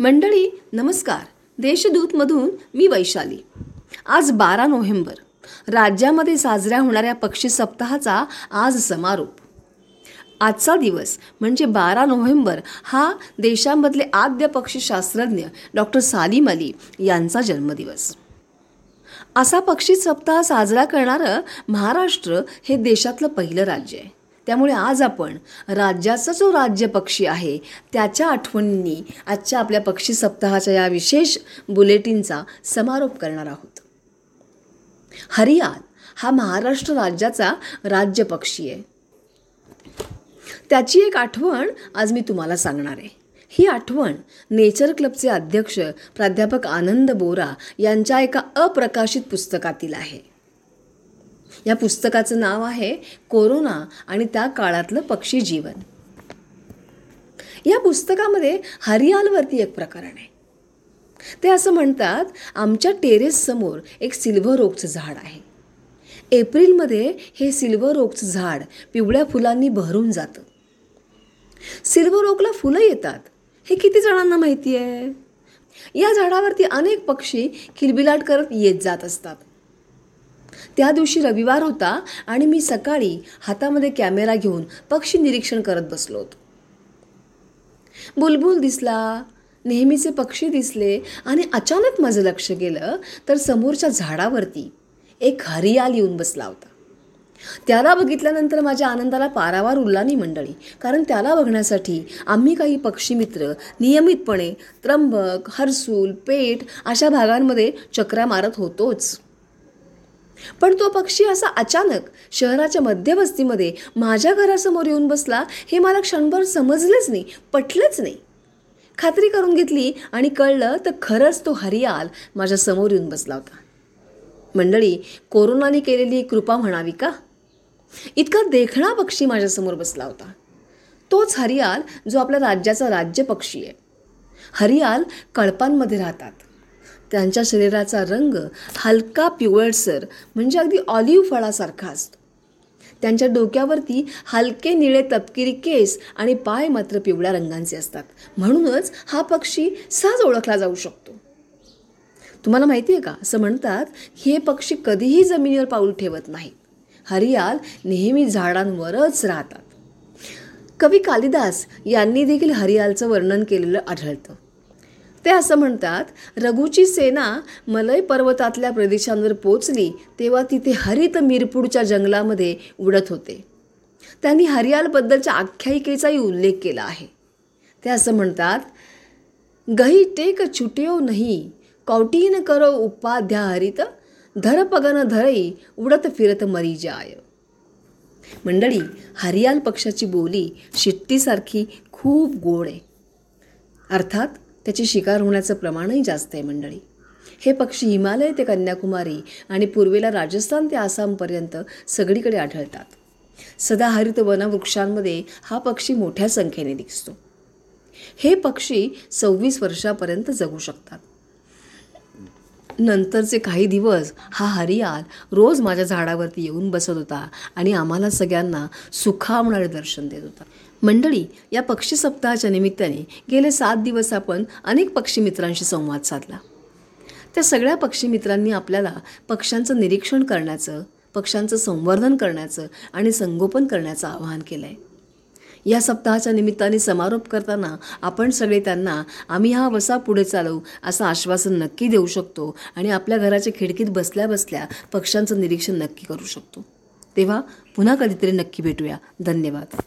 मंडळी नमस्कार. देशदूतमधून मी वैशाली. आज बारा नोव्हेंबर. राज्यामध्ये साजऱ्या होणाऱ्या पक्षी सप्ताहाचा आज समारोप. आजचा दिवस म्हणजे बारा नोव्हेंबर हा देशामधले आद्य पक्षीशास्त्रज्ञ डॉक्टर सालीम अली यांचा जन्मदिवस. असा पक्षी सप्ताह साजरा करणारं महाराष्ट्र हे देशातलं पहिलं राज्य आहे. त्यामुळे आज आपण राज्याचा जो राज्य पक्षी आहे त्याच्या आठवणींनी आजच्या आपल्या पक्षी सप्ताहाच्या या विशेष बुलेटिनचा समारोप करणार आहोत. हरियाल हा महाराष्ट्र राज्याचा राज्य पक्षी आहे. त्याची एक आठवण आज मी तुम्हाला सांगणार आहे. ही आठवण नेचर क्लबचे अध्यक्ष प्राध्यापक आनंद बोरा यांच्या एका अप्रकाशित पुस्तकातील आहे. या पुस्तकाचं नाव आहे कोरोना आणि त्या काळातलं पक्षी जीवन. या पुस्तकामध्ये हरियालवरती एक प्रकरण आहे. ते असं म्हणतात आमच्या टेरेस समोर एक सिल्वर ओकचं झाड आहे. एप्रिलमध्ये हे सिल्वर ओकचं झाड पिवळ्या फुलांनी बहरून जातं. सिल्वर ओकला फुलं येतात. हे किती जणांना माहिती आहे या झाडावरती अनेक पक्षी किलबिलाट करत येत जात असतात. त्या दिवशी रविवार होता आणि मी सकाळी हातामध्ये कॅमेरा घेऊन पक्षी निरीक्षण करत बसलो होतो. बुलबुल दिसला नेहमीचे पक्षी दिसले आणि अचानक माझं लक्ष गेलं तर समोरच्या झाडावरती एक हरियाल येऊन बसला होता. त्याला बघितल्यानंतर माझ्या आनंदाला पारावार उरला नाही मंडळी कारण त्याला बघण्यासाठी आम्ही काही पक्षी मित्र नियमितपणे त्र्यंबक हर्सूल पेठ अशा भागांमध्ये चक्रा मारत होतोच. पण तो पक्षी असा अचानक शहराच्या मध्यवस्तीमध्ये माझ्या घरासमोर येऊन बसला हे मला क्षणभर समजलंच नाही पटलंच नाही. खात्री करून घेतली आणि कळलं तर खरंच तो हरियाल माझ्यासमोर येऊन बसला होता. मंडळी कोरोनाने केलेली कृपा म्हणावी का? इतका देखणा पक्षी माझ्यासमोर बसला होता. तोच हरियाल जो आपल्या राज्याचा राज्य पक्षी आहे. हरियाल कळपांमध्ये राहतात. त्यांच्या शरीराचा रंग हलका पिवळसर म्हणजे अगदी ऑलिव्ह फळासारखा असतो. त्यांच्या डोक्यावरती हलके निळे तपकिरी केस आणि पाय मात्र पिवळ्या रंगांचे असतात. म्हणूनच हा पक्षी सहज ओळखला जाऊ शकतो. तुम्हाला माहिती आहे का? असं म्हणतात हे पक्षी कधीही जमिनीवर पाऊल ठेवत नाहीत. हरियाल नेहमी झाडांवरच राहतात. कवी कालिदास यांनी देखील हरियालचं वर्णन केलेलं आढळतं. ते असं म्हणतात रघुची सेना मलय पर्वतातल्या प्रदेशांवर पोचली तेव्हा तिथे हरित मिरपूडच्या जंगलामध्ये उडत होते. त्यांनी हरियालबद्दलच्या आख्यायिकेचाही उल्लेख केला आहे. ते असं म्हणतात गही टेक छुट्यो नाही कौटीन करो उपाध्या हरित धरपगन धरई उडत फिरत मरी जाय. मंडळी हरियाल पक्षाची बोली शिट्टीसारखी खूप गोड आहे. अर्थात त्याची शिकार होण्याचं प्रमाणही जास्त आहे मंडळी. हे पक्षी हिमालय ते कन्याकुमारी आणि पूर्वेला राजस्थान ते आसामपर्यंत सगळीकडे आढळतात. सदाहरित वनवृक्षांमध्ये हा पक्षी मोठ्या संख्येने दिसतो. हे पक्षी सव्वीस वर्षापर्यंत जगू शकतात. नंतरचे काही दिवस हा हरियाल रोज माझ्या झाडावरती येऊन बसत होता आणि आम्हाला सगळ्यांना सुखावणारे दर्शन देत होता. मंडळी या पक्षी सप्ताहाच्या निमित्ताने गेले सात दिवस आपण अनेक पक्षी मित्रांशी संवाद साधला. त्या सगळ्या पक्षी मित्रांनी आपल्याला पक्ष्यांचं निरीक्षण करण्याचं पक्ष्यांचं संवर्धन करण्याचं आणि संगोपन करण्याचं आवाहन केलं आहे या सप्ताहाच्या निमित्ताने समारोप करताना आपण सगळे त्यांना आम्ही हा वसा पुढे चालवू असं आश्वासन नक्की देऊ शकतो आणि आपल्या घराच्या खिडकीत बसल्या बसल्या पक्ष्यांचं निरीक्षण नक्की करू शकतो. तेव्हा पुन्हा कधीतरी नक्की भेटूया. धन्यवाद.